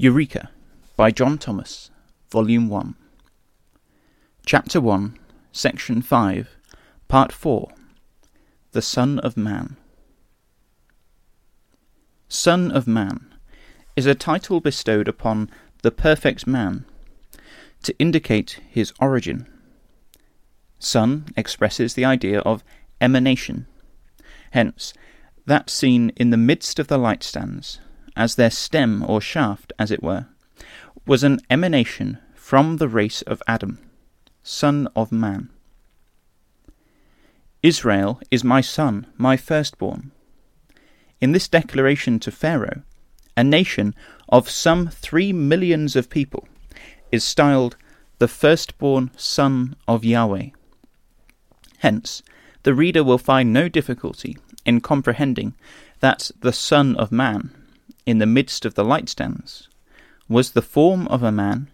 Eureka by John Thomas, Volume 1. Chapter 1, Section 5, Part 4 The Son of Man. Son of Man is a title bestowed upon the perfect man to indicate his origin. Son expresses the idea of emanation. Hence, that seen in the midst of the light stands as their stem or shaft, as it were, was an emanation from the race of Adam, son of man. Israel is my son, my firstborn. In this declaration to Pharaoh, a nation of some three millions of people is styled the firstborn son of Yahweh. Hence, the reader will find no difficulty in comprehending that the Son of Man in the midst of the light stands was the form of a man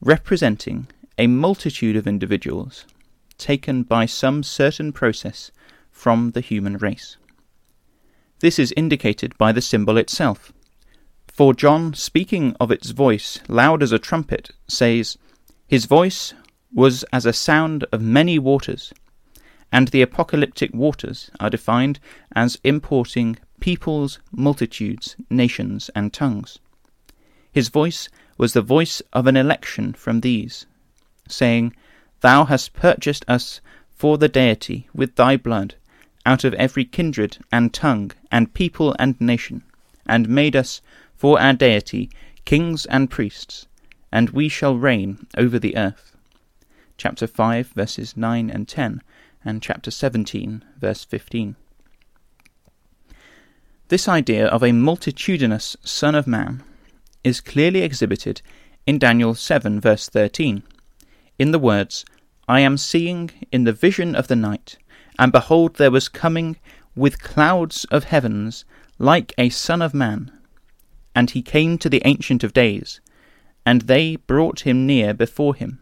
representing a multitude of individuals taken by some certain process from the human race. This is indicated by the symbol itself. For John, speaking of its voice loud as a trumpet, says, His voice was as a sound of many waters, and the apocalyptic waters are defined as importing peoples, multitudes, nations, and tongues. His voice was the voice of an election from these, saying, Thou hast purchased us for the deity with thy blood out of every kindred and tongue and people and nation, and made us for our deity kings and priests, and we shall reign over the earth. Chapter 5, verses 9 and 10, and chapter 17, verse 15. This idea of a multitudinous Son of Man is clearly exhibited in Daniel 7, verse 13, in the words, I am seeing in the vision of the night, and behold, there was coming with clouds of heavens like a Son of Man. And he came to the Ancient of Days, and they brought him near before him.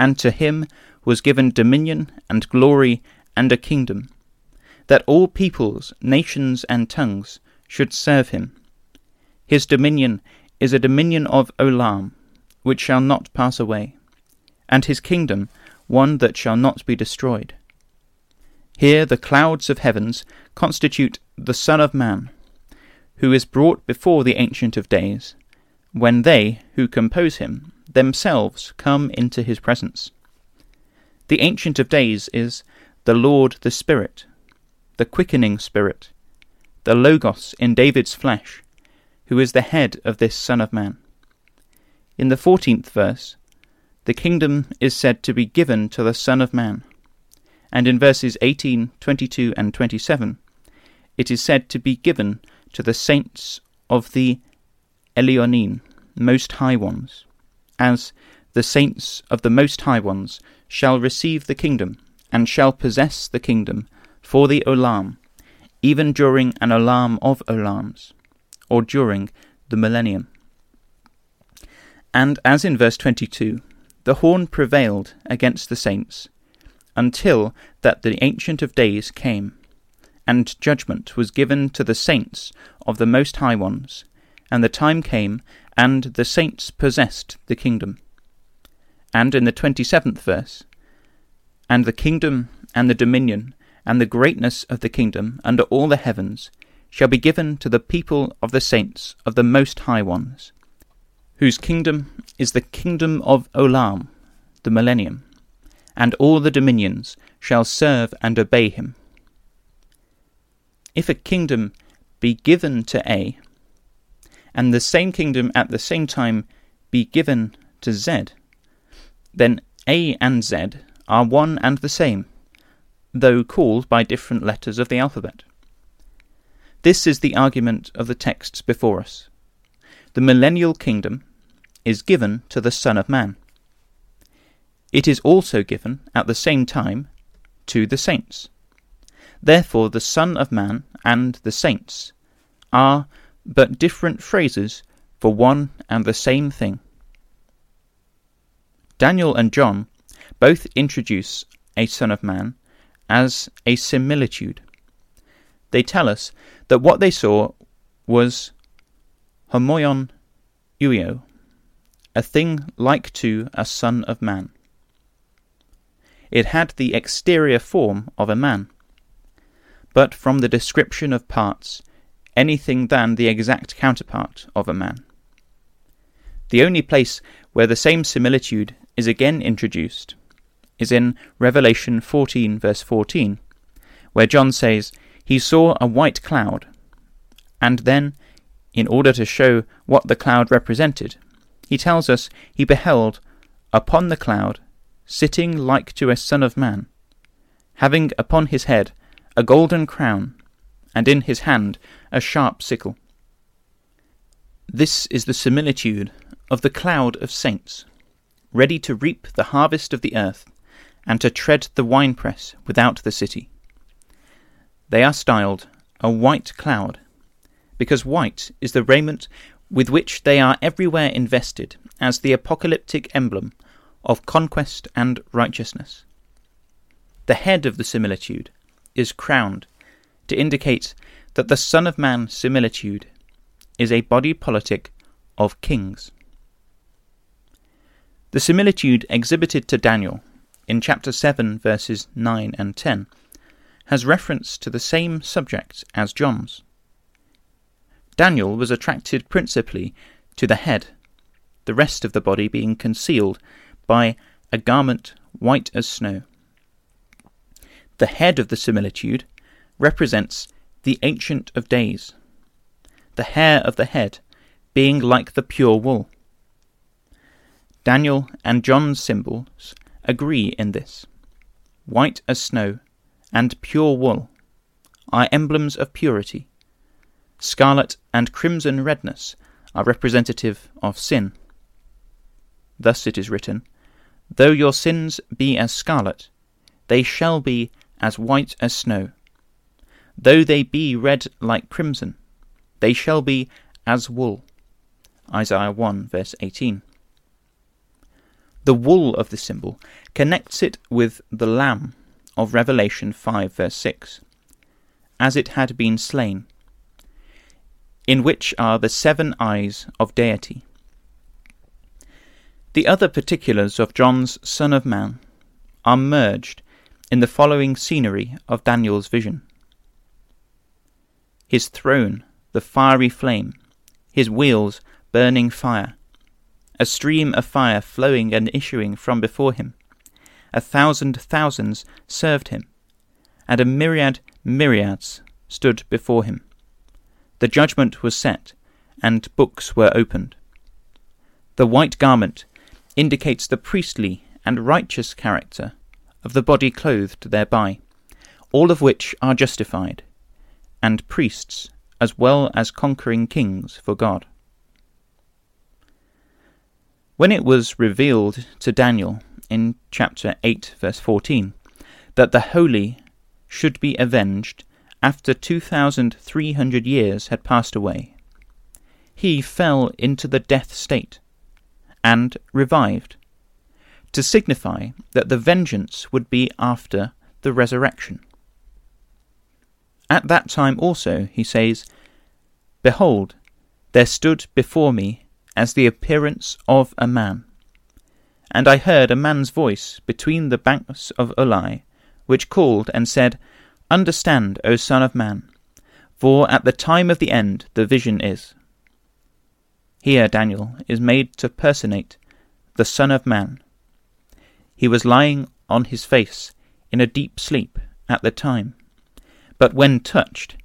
And to him was given dominion and glory and a kingdom that all peoples, nations, and tongues should serve him. His dominion is a dominion of Olam, which shall not pass away, and his kingdom one that shall not be destroyed. Here the clouds of heavens constitute the Son of Man, who is brought before the Ancient of Days, when they, who compose him, themselves come into his presence. The Ancient of Days is the Lord the Spirit, the quickening Spirit, the Logos in David's flesh, who is the head of this Son of Man. In the fourteenth verse, the kingdom is said to be given to the Son of Man, and in verses 18, 22, and 27, it is said to be given to the saints of the Elyonin, Most High Ones, as the saints of the Most High Ones shall receive the kingdom, and shall possess the kingdom for the Olam, even during an Olam of Olams, or during the millennium. And as in verse 22, the horn prevailed against the saints, until that the Ancient of Days came, and judgment was given to the saints of the Most High Ones, and the time came, and the saints possessed the kingdom. And in the twenty seventh verse, and the kingdom and the dominion and the greatness of the kingdom under all the heavens shall be given to the people of the saints of the Most High Ones, whose kingdom is the kingdom of Olam, the millennium, and all the dominions shall serve and obey him. If a kingdom be given to A, and the same kingdom at the same time be given to Z, then A and Z are one and the same though called by different letters of the alphabet. This is the argument of the texts before us. The millennial kingdom is given to the Son of Man. It is also given at the same time to the saints. Therefore, the Son of Man and the saints are but different phrases for one and the same thing. Daniel and John both introduce a Son of Man as a similitude. They tell us that what they saw was homoion euo, a thing like to a son of man. It had the exterior form of a man, but from the description of parts, anything than the exact counterpart of a man. The only place where the same similitude is again introduced is in Revelation 14, verse 14, where John says, He saw a white cloud, and then, in order to show what the cloud represented, he tells us he beheld upon the cloud, sitting like to a son of man, having upon his head a golden crown, and in his hand a sharp sickle. This is the similitude of the cloud of saints, ready to reap the harvest of the earth, and to tread the winepress without the city. They are styled a white cloud, because white is the raiment with which they are everywhere invested as the apocalyptic emblem of conquest and righteousness. The head of the similitude is crowned to indicate that the Son of Man similitude is a body politic of kings. The similitude exhibited to Daniel in chapter 7, verses 9 and 10 has reference to the same subject as John's. Daniel was attracted principally to the head, the rest of the body being concealed by a garment white as snow. The head of the similitude represents the Ancient of Days, the hair of the head being like the pure wool. Daniel and John's symbols agree in this. White as snow and pure wool are emblems of purity. Scarlet and crimson redness are representative of sin. Thus it is written, Though your sins be as scarlet, they shall be as white as snow. Though they be red like crimson, they shall be as wool. Isaiah 1 verse 18. The wool of the symbol connects it with the Lamb of Revelation 5 verse 6, as it had been slain, in which are the seven eyes of deity. The other particulars of John's Son of Man are merged in the following scenery of Daniel's vision his throne, the fiery flame, his wheels, burning fire, a stream of fire flowing and issuing from before him. A thousand thousands served him, and a myriad myriads stood before him. The judgment was set, and books were opened. The white garment indicates the priestly and righteous character of the body clothed thereby, all of which are justified, and priests as well as conquering kings for God. When it was revealed to Daniel in chapter 8, verse 14, that the holy should be avenged after 2,300 years had passed away, he fell into the death state and revived, to signify that the vengeance would be after the resurrection. At that time also, he says, Behold, there stood before me as the appearance of a man. And I heard a man's voice between the banks of Ulai, which called and said, Understand, O Son of Man, for at the time of the end the vision is. Here Daniel is made to personate the Son of Man. He was lying on his face in a deep sleep at the time, but when touched,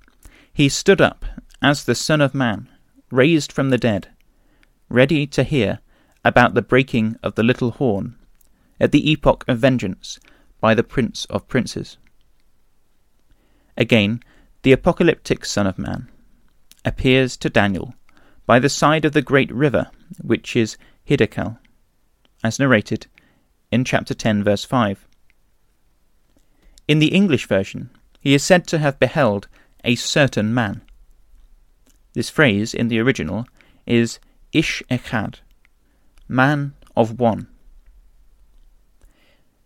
he stood up as the Son of Man, raised from the dead, ready to hear about the breaking of the little horn at the epoch of vengeance by the Prince of Princes. Again, the apocalyptic Son of Man appears to Daniel by the side of the great river, which is Hiddekel, as narrated in chapter 10, verse 5. In the English version, he is said to have beheld a certain man. This phrase in the original is Ish Echad, man of one.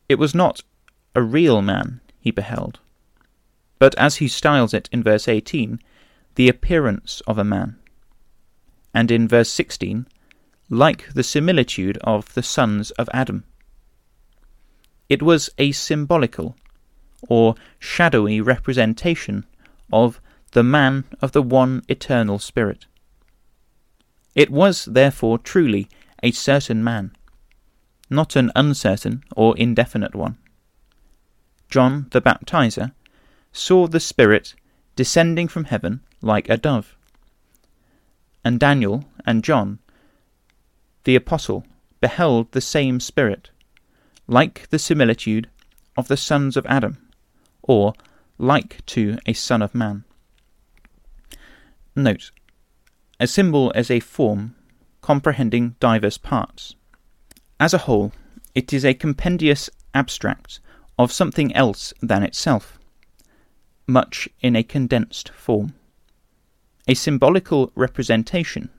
It was not a real man he beheld, but as he styles it in verse 18, the appearance of a man and in verse 16, like the similitude of the sons of Adam. It was a symbolical or shadowy representation of the man of the one eternal Spirit. It was, therefore, truly a certain man, not an uncertain or indefinite one. John the Baptizer saw the Spirit descending from heaven like a dove. And Daniel and John, the Apostle, beheld the same Spirit, like the similitude of the sons of Adam, or like to a son of man. Note, a symbol as a form comprehending diverse parts. As a whole, it is a compendious abstract of something else than itself, much in a condensed form. A symbolical representation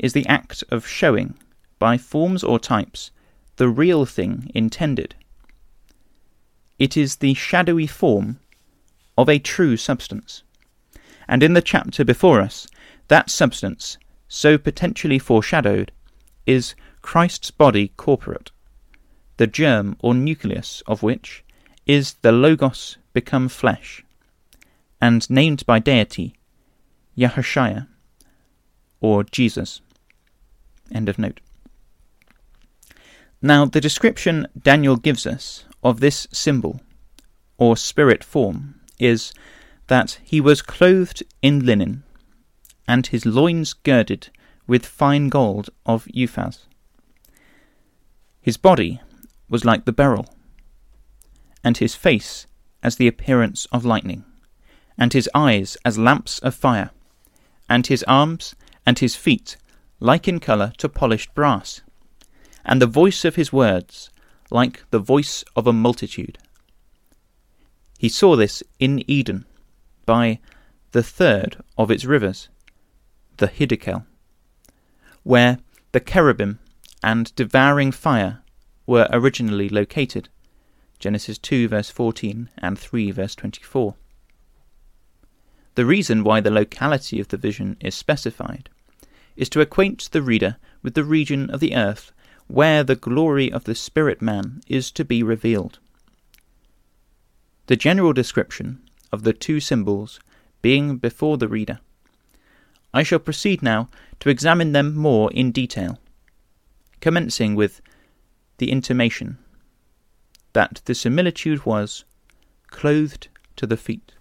is the act of showing, by forms or types, the real thing intended. It is the shadowy form of a true substance. And in the chapter before us, that substance, so potentially foreshadowed, is Christ's body corporate, the germ or nucleus of which is the Logos become flesh, and named by deity Yahushua, or Jesus. End of note. Now, the description Daniel gives us of this symbol, or spirit form, is that he was clothed in linen, and his loins girded with fine gold of Uphaz. His body was like the beryl, and his face as the appearance of lightning, and his eyes as lamps of fire, and his arms and his feet like in colour to polished brass, and the voice of his words like the voice of a multitude. He saw this in Eden by the third of its rivers, the Hiddekel, where the cherubim and devouring fire were originally located. Genesis 2 verse 14 and 3 verse 24. The reason why the locality of the vision is specified is to acquaint the reader with the region of the earth where the glory of the spirit man is to be revealed. The general description of the two symbols being before the reader. I shall proceed now to examine them more in detail, commencing with the intimation that the similitude was clothed to the feet.